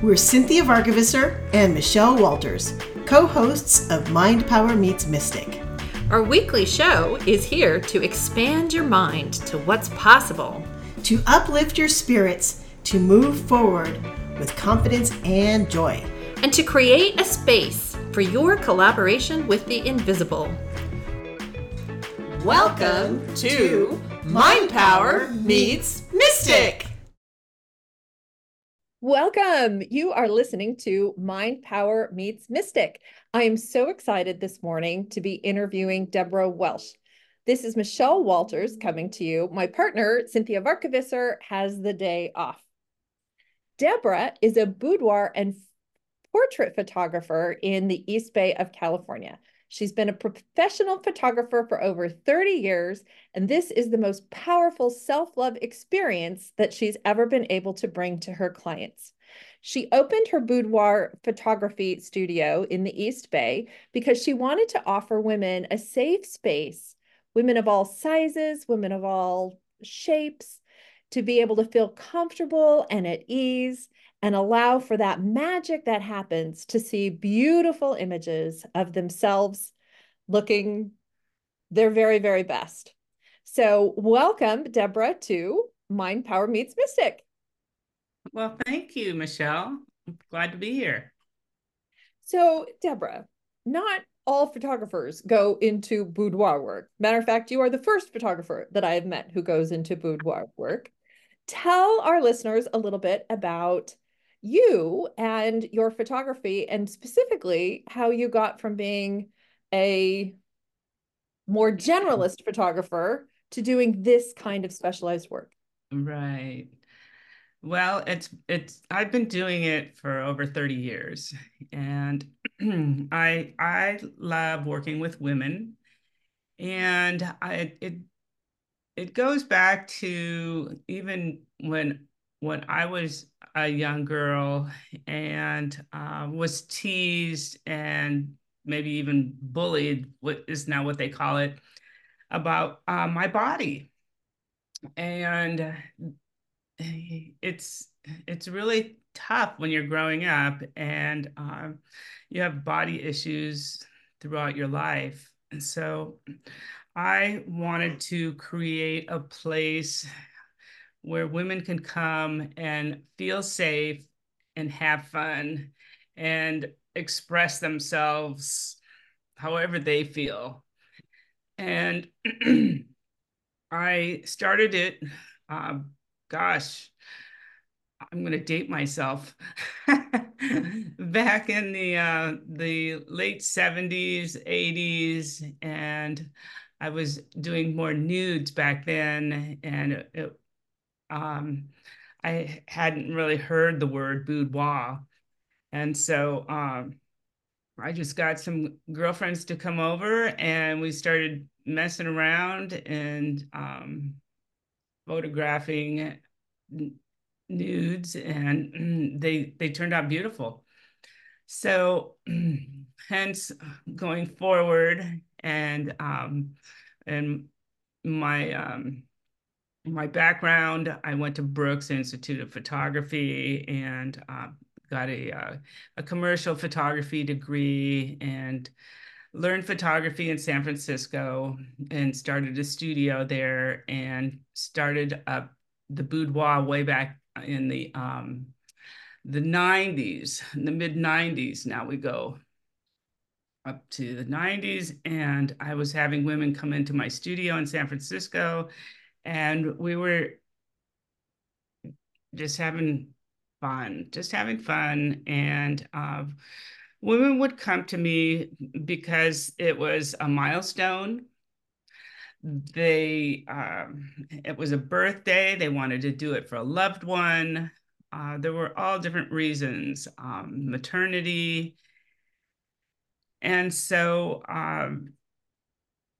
We're Cinthia Varkevisser and Michelle Walters, co hosts of Mind Power Meets Mystic. Our weekly show is here to expand your mind to what's possible, to uplift your spirits, to move forward with confidence and joy, and to create a space for your collaboration with the invisible. Welcome to Mind Power Meets Mystic. Welcome. You are listening to Mind Power Meets Mystic. I am so excited this morning to be interviewing Deborah Welsh. This is Michelle Walters coming to you. My partner, Cinthia Varkevisser, has the day off. Deborah is a boudoir and portrait photographer in the East Bay of California. She's been a professional photographer for over 30 years, and this is the most powerful self love experience that she's ever been able to bring to her clients. She opened her boudoir photography studio in the East Bay because she wanted to offer women a safe space, women of all sizes, women of all shapes, to be able to feel comfortable and at ease and allow for that magic that happens to see beautiful images of themselves looking their very, very best. So, welcome, Deborah, to Mind Power Meets Mystic. Well, thank you, Michelle. I'm glad to be here. So, Deborah, not all photographers go into boudoir work. Matter of fact, you are the first photographer that I have met who goes into boudoir work. Tell our listeners a little bit about you and your photography, and specifically how you got from being a more generalist photographer to doing this kind of specialized work. Right. Well, it's it's I've been doing it for over 30 years and I I love working with women and I it it goes back to even when when I was a young girl and uh, was teased and maybe even bullied, what is now what they call it, about uh, my body. And it's it's really tough when you're growing up and um, you have body issues throughout your life. And so I wanted to create a place where women can come and feel safe and have fun and express themselves however they feel. And I started it, uh, gosh, I'm going to date myself. Back in the uh, the late 70s, 80s, and I was doing more nudes back then, and it, um, I hadn't really heard the word boudoir. And so um, I just got some girlfriends to come over and we started messing around and um, photographing nudes and they they turned out beautiful. So hence going forward and um, and my um, my background, I went to Brooks Institute of Photography and uh, got a, uh, a commercial photography degree and learned photography in San Francisco and started a studio there and started up the boudoir way back in the um, the 90s, in the mid 90s. Now we go up to the 90s, and I was having women come into my studio in San Francisco and we were just having fun, just having fun. And uh, women would come to me because it was a milestone. They, um, it was a birthday. They wanted to do it for a loved one. Uh, there were all different reasons, um, maternity. And so um,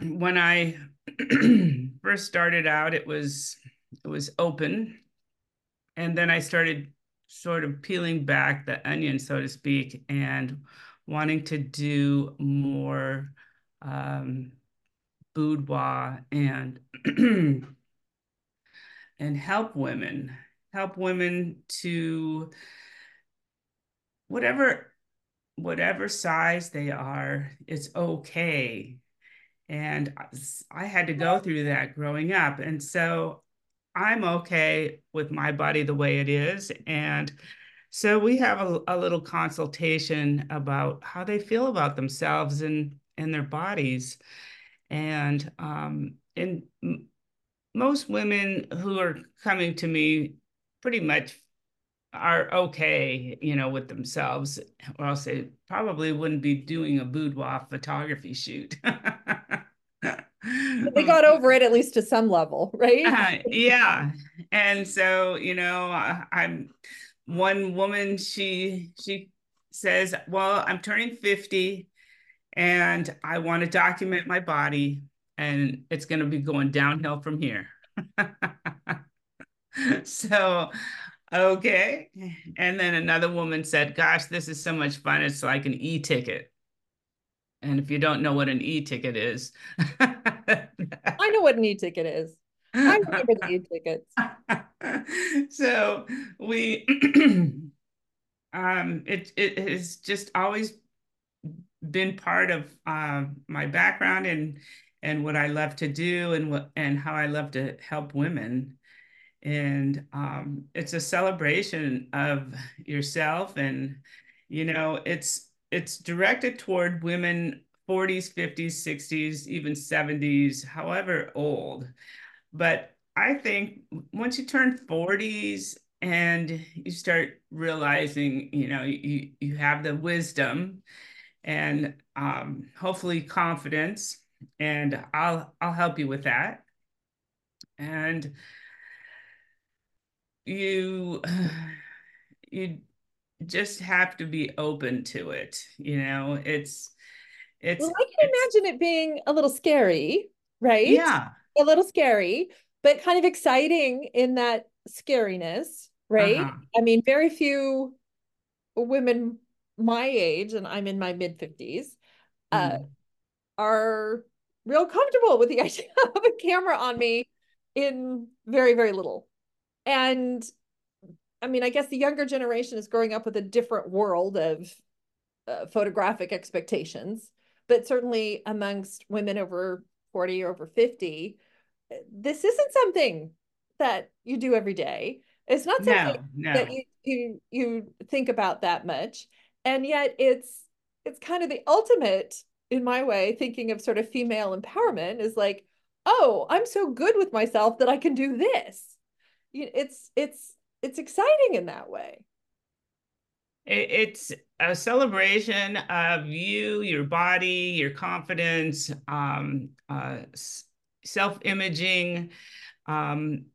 when I first started out, it was it was open, and then I started sort of peeling back the onion, so to speak, and wanting to do more um, boudoir and and help women, help women to whatever whatever size they are, it's okay. And I had to go through that growing up. And so I'm okay with my body the way it is. And so we have a, a little consultation about how they feel about themselves and, and their bodies. And um, and most women who are coming to me pretty much are okay, you know, with themselves, or else they probably wouldn't be doing a boudoir photography shoot. they got over it at least to some level, right? Uh, yeah, and so you know, I, I'm one woman. She she says, "Well, I'm turning fifty, and I want to document my body, and it's going to be going downhill from here." so okay. And then another woman said, Gosh, this is so much fun. It's like an e ticket. And if you don't know what an e ticket is, I know what an e ticket is. I remember the e tickets. so we, um, it, it has just always been part of um, my background and and what I love to do and what and how I love to help women and um, it's a celebration of yourself and you know it's it's directed toward women 40s 50s 60s even 70s however old. But i think once you turn 40s and you start realizing you know you you have the wisdom and um, hopefully confidence and i'll i'll help you with that. And you you just have to be open to it you know it's it's well i can imagine it being a little scary right yeah a little scary but kind of exciting in that scariness right uh-huh. i mean very few women my age and i'm in my mid 50s uh, mm. are real comfortable with the idea of a camera on me in very very little and I mean, I guess the younger generation is growing up with a different world of uh, photographic expectations, but certainly amongst women over 40 or over 50, this isn't something that you do every day. It's not something no, no. that you, you you think about that much. And yet it's it's kind of the ultimate in my way thinking of sort of female empowerment is like, oh, I'm so good with myself that I can do this it's it's it's exciting in that way. It's a celebration of you your body your confidence um, uh, self-imaging um,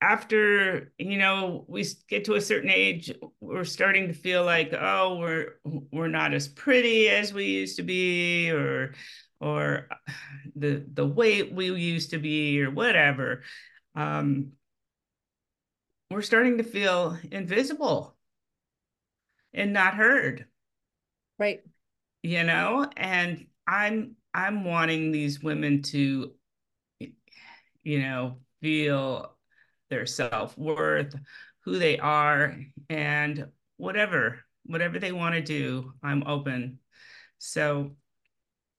after you know we get to a certain age we're starting to feel like oh we're we're not as pretty as we used to be or or the the weight we used to be or whatever. Um, we're starting to feel invisible and not heard. Right. You know and i'm i'm wanting these women to you know feel their self-worth who they are and whatever whatever they want to do i'm open. So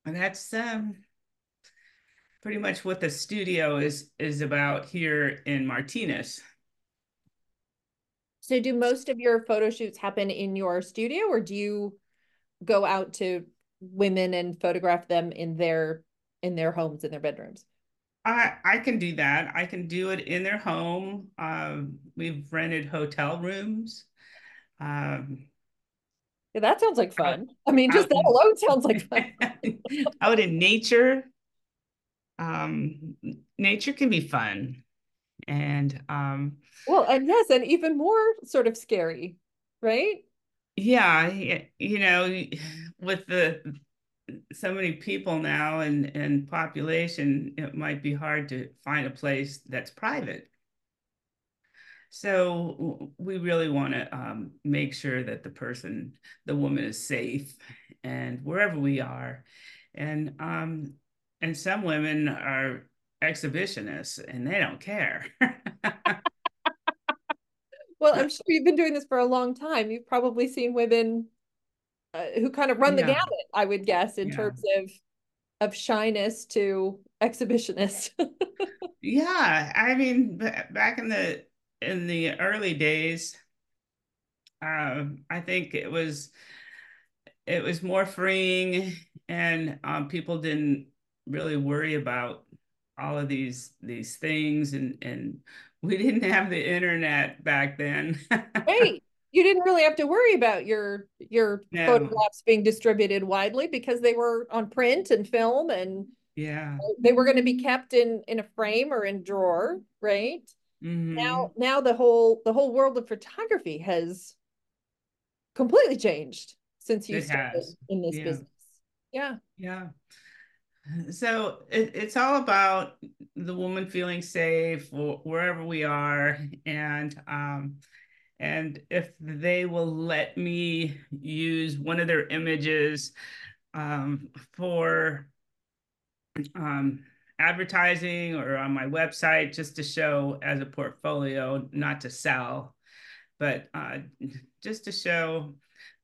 that's um pretty much what the studio is is about here in martinez so do most of your photo shoots happen in your studio or do you go out to women and photograph them in their in their homes in their bedrooms? I I can do that. I can do it in their home. Um, we've rented hotel rooms. Um, yeah, that sounds like fun. I mean, just that alone sounds like fun. out in nature, um, nature can be fun and um well and yes and even more sort of scary right? Yeah you know with the so many people now and and population it might be hard to find a place that's private. So we really want to um, make sure that the person the woman is safe and wherever we are. And um and some women are exhibitionists and they don't care. Well, I'm sure you've been doing this for a long time. You've probably seen women uh, who kind of run the gamut, I would guess, in Yeah. terms of of shyness to exhibitionist. Yeah, I mean, ba- back in the in the early days, um, I think it was it was more freeing, and um, people didn't really worry about all of these these things, and and we didn't have the internet back then. Right. You didn't really have to worry about your your No. photographs being distributed widely because they were on print and film and Yeah. they were going to be kept in in a frame or in drawer, right? Mhm. Now now the whole the whole world of photography has completely changed since you It started has. in this Yeah. business. Yeah. Yeah. So it, it's all about the woman feeling safe wherever we are, and um, and if they will let me use one of their images um, for um, advertising or on my website, just to show as a portfolio, not to sell, but uh, just to show,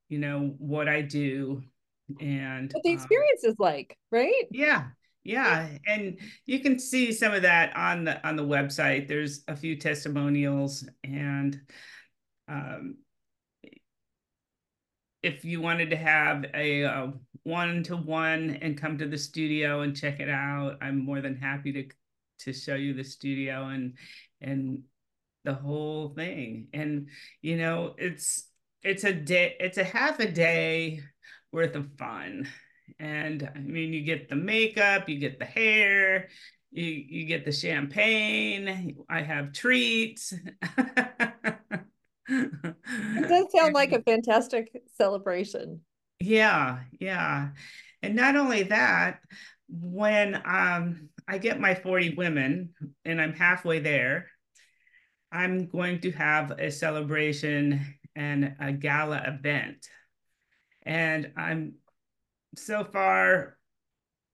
you know, what I do and What the um, experience is like, right? yeah, yeah, and you can see some of that on the on the website. There's a few testimonials, and um, if you wanted to have a one to one and come to the studio and check it out, I'm more than happy to to show you the studio and and the whole thing. And you know, it's it's a day, it's a half a day worth of fun. And I mean, you get the makeup, you get the hair, you you get the champagne. I have treats. It does sound like a fantastic celebration. Yeah, yeah. And not only that, when um I get my 40 women and I'm halfway there, I'm going to have a celebration and a gala event. And I'm so far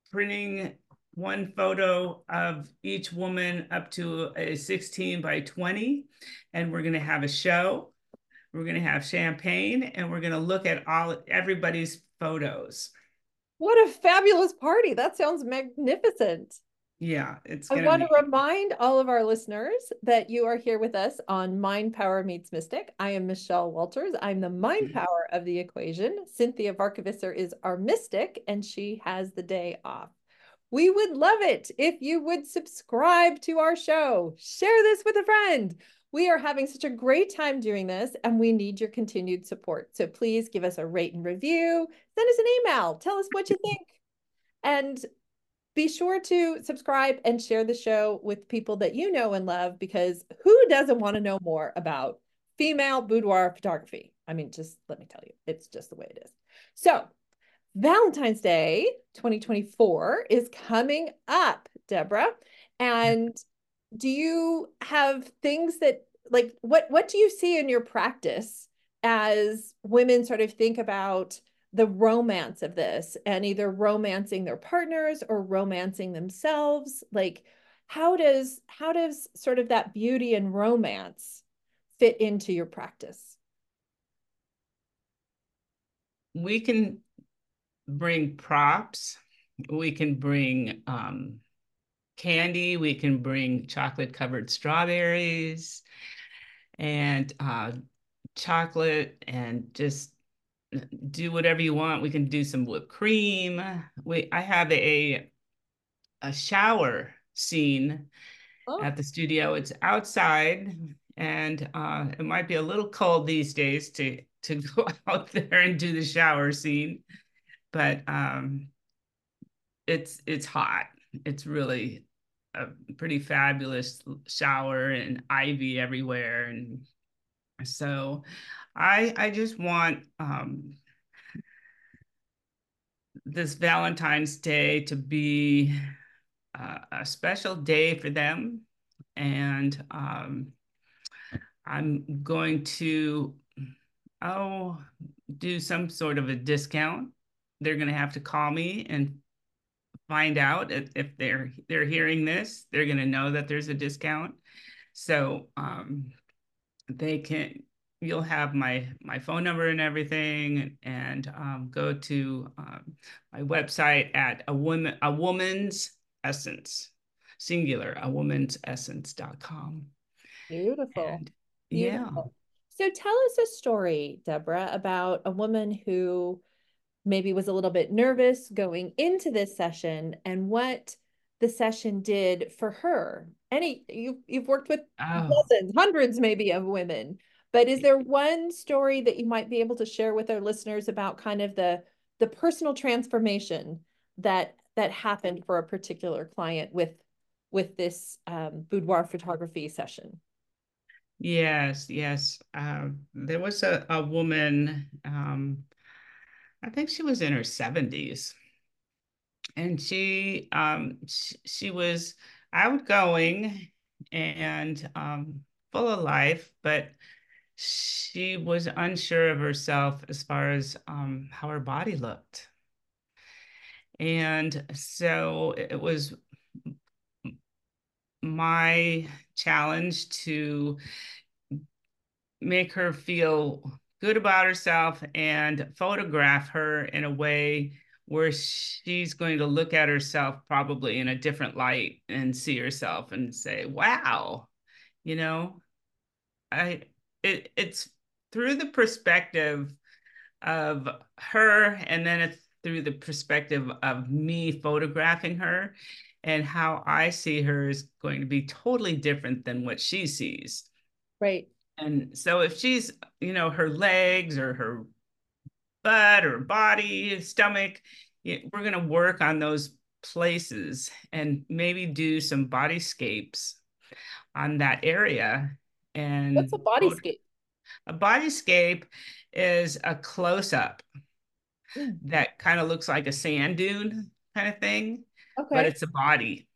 printing one photo of each woman up to a 16 by 20 and we're going to have a show we're going to have champagne and we're going to look at all everybody's photos What a fabulous party. That sounds magnificent. Yeah it's I want to be remind all of our listeners that you are here with us on Mind Power Meets Mystic. I am Michelle Walters. I'm the mind power of the equation. Cinthia Varkevisser is our mystic, and she has the day off. We would love it if you would subscribe to our show, share this with a friend. We are having such a great time doing this, and we need your continued support. So please give us a rate and review, send us an email, tell us what you think. And be sure to subscribe and share the show with people that you know and love because who doesn't want to know more about female boudoir photography? I mean, just let me tell you, it's just the way it is. So, Valentine's Day 2024 is coming up, Deborah. And do you have things that like what what do you see in your practice as women sort of think about the romance of this and either romancing their partners or romancing themselves like how does how does sort of that beauty and romance fit into your practice? We can bring props. We can bring um, candy. We can bring chocolate covered strawberries and uh, chocolate and just do whatever you want. We can do some whipped cream. We i have a a shower scene oh, at the studio. It's outside and uh, it might be a little cold these days to to go out there and do the shower scene but um it's it's hot. It's really a pretty fabulous shower and ivy everywhere. And so i i just want um this valentine's day to be uh, a special day for them. And um i'm going to oh do some sort of a discount. They're going to have to call me and find out if, if they're they're hearing this they're going to know that there's a discount. So um they can you'll have my my phone number and everything and um, go to um, my website at a woman a woman's essence singular a woman's essence.com beautiful. And, beautiful. Yeah. so tell us a story deborah about a woman who maybe was a little bit nervous going into this session and what the session did for her. Any you you've worked with oh. dozens hundreds maybe of women but is there one story that you might be able to share with our listeners about kind of the the personal transformation that that happened for a particular client with with this um, boudoir photography session? Yes, yes. Uh, there was a, a woman, um, I think she was in her 70s. And she um, she, she was outgoing and um, full of life, but she was unsure of herself as far as um, how her body looked. And so it was my challenge to make her feel good about herself and photograph her in a way where she's going to look at herself probably in a different light and see herself and say, wow, you know, I it, it's through the perspective of her and then it's through the perspective of me photographing her and how I see her is going to be totally different than what she sees. Right. And so if she's, you know, her legs or her butt or body, stomach, we're going to work on those places and maybe do some bodyscapes on that area and what's a bodyscape? A bodyscape is a close up mm. that kind of looks like a sand dune kind of thing, okay. but it's a body.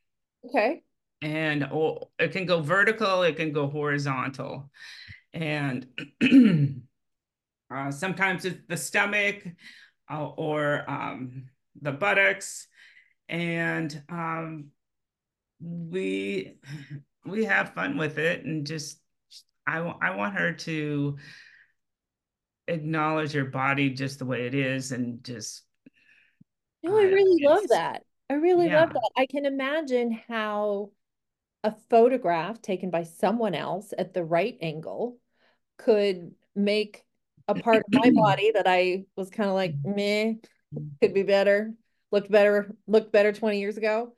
Okay. And or it can go vertical, it can go horizontal. And uh, sometimes it's the stomach uh, or um, the buttocks. And um, we we have fun with it and just I, I want her to acknowledge her body just the way it is and just no i really love that. I really yeah. love that. I can imagine how a photograph taken by someone else at the right angle could make a part of my body that i was kind of like meh could be better looked better looked better 20 years ago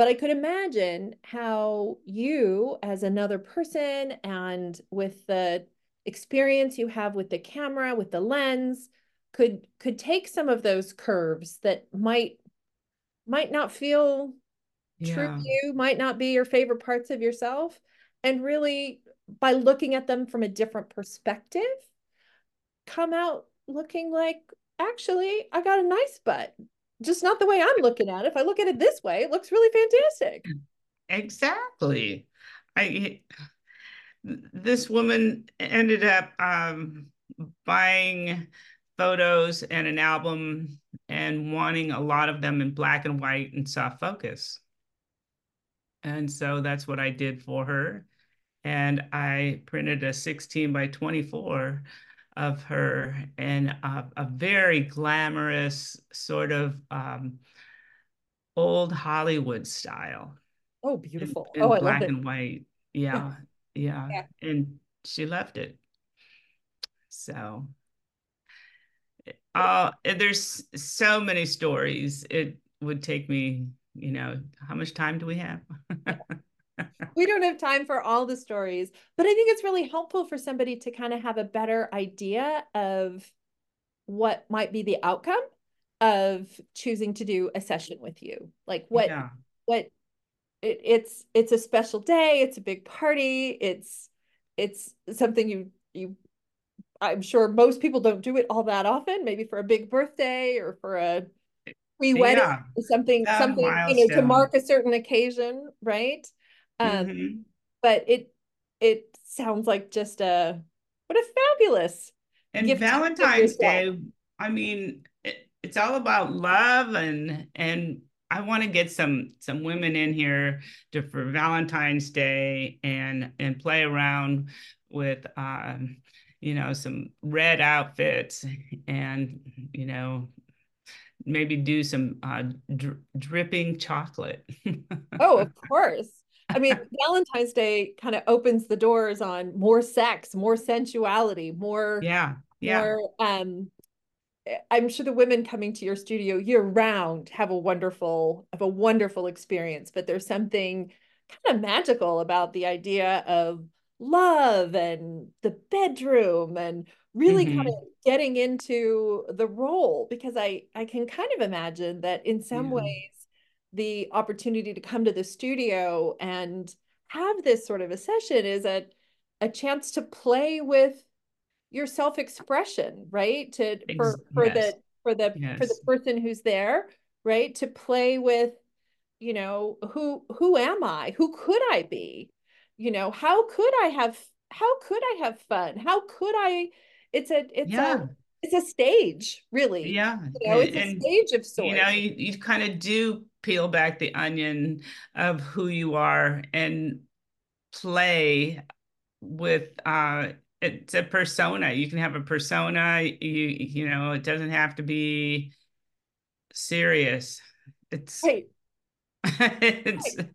but I could imagine how you, as another person, and with the experience you have with the camera, with the lens, could could take some of those curves that might might not feel yeah. true to you, might not be your favorite parts of yourself, and really by looking at them from a different perspective, come out looking like actually I got a nice butt just not the way I'm looking at it. If I look at it this way, it looks really fantastic. Exactly. I this woman ended up um, buying photos and an album and wanting a lot of them in black and white and soft focus. And so that's what I did for her. And I printed a 16 by 24 of her in a, a very glamorous sort of um, old Hollywood style. Oh, beautiful! In, in oh, black and white. Yeah, yeah, yeah. And she loved it. So, uh, there's so many stories. It would take me, you know, how much time do we have? we don't have time for all the stories, but I think it's really helpful for somebody to kind of have a better idea of what might be the outcome of choosing to do a session with you. Like what yeah. what it, it's it's a special day, it's a big party, it's it's something you you I'm sure most people don't do it all that often, maybe for a big birthday or for a pre-wedding yeah. something something milestone. you know to mark a certain occasion, right? Um, mm-hmm. But it it sounds like just a what a fabulous and Valentine's Day. I mean, it, it's all about love and and I want to get some some women in here to for Valentine's Day and and play around with um, you know, some red outfits and, you know, maybe do some uh, dri- dripping chocolate. oh, of course. I mean, Valentine's Day kind of opens the doors on more sex, more sensuality, more yeah, yeah. More, um, I'm sure the women coming to your studio year round have a wonderful have a wonderful experience, but there's something kind of magical about the idea of love and the bedroom and really mm-hmm. kind of getting into the role because I I can kind of imagine that in some yeah. ways the opportunity to come to the studio and have this sort of a session is a a chance to play with your self-expression right? To for for yes. the for the yes. for the person who's there right? To play with you know who who am i? Who could i be? You know how could i have how could i have fun? How could i it's a it's yeah. a it's a stage really. Yeah. You know it's and, a stage of sorts you know you, you kind of do peel back the onion of who you are and play with uh it's a persona you can have a persona you you know it doesn't have to be serious it's right. it's right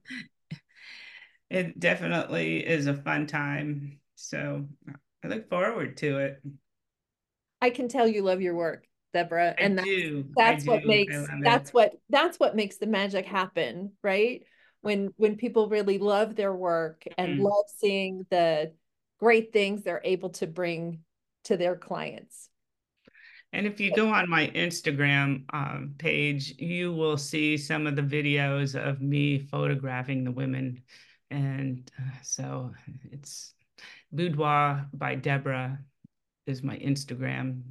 it definitely is a fun time. So I look forward to it. I can tell you love your work, Deborah. And that's, that's what makes that's what that's what makes the magic happen, right? When when people really love their work and mm. love seeing the great things they're able to bring to their clients. And if you go on my Instagram um, page, you will see some of the videos of me photographing the women and uh, so it's Boudoir by Deborah is my Instagram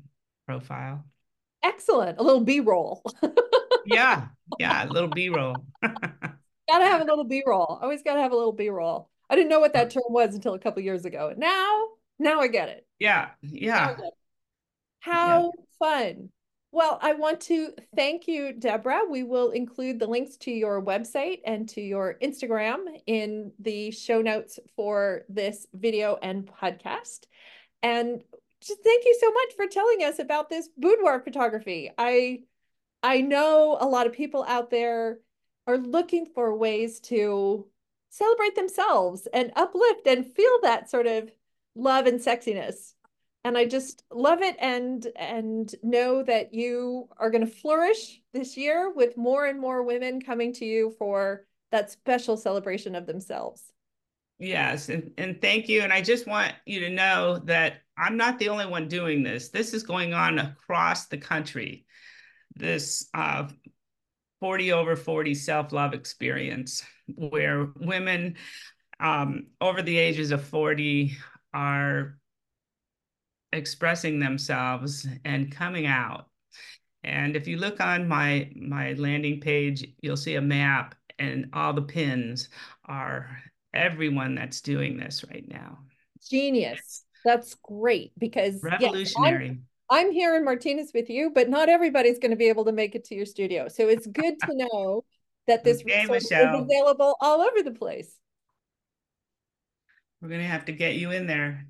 profile. Excellent. A little B roll. yeah. Yeah. A little B roll. gotta have a little B roll. Always gotta have a little B roll. I didn't know what that term was until a couple years ago. Now, now I get it. Yeah. Yeah. It. How yeah. fun. Well, I want to thank you, Deborah. We will include the links to your website and to your Instagram in the show notes for this video and podcast. And just thank you so much for telling us about this boudoir photography. I I know a lot of people out there are looking for ways to celebrate themselves and uplift and feel that sort of love and sexiness and I just love it and and know that you are going to flourish this year with more and more women coming to you for that special celebration of themselves. Yes, and, and thank you. And I just want you to know that I'm not the only one doing this. This is going on across the country. This uh, 40 over 40 self love experience where women um, over the ages of 40 are expressing themselves and coming out. And if you look on my my landing page, you'll see a map and all the pins are everyone that's doing this right now. Genius. That's great because revolutionary. Yes, I'm, I'm here in Martinez with you, but not everybody's going to be able to make it to your studio. So it's good to know that this okay, resource Michelle. is available all over the place. We're going to have to get you in there.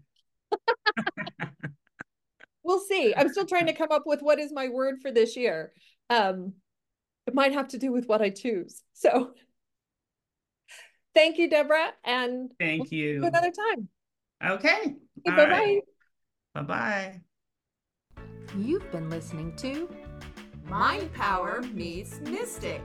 we'll see. I'm still trying to come up with what is my word for this year. Um, it might have to do with what I choose. So thank you, Deborah. And thank we'll you. another time. Okay. Bye bye. Right. Bye bye. You've been listening to Mind Power Meets Mystic.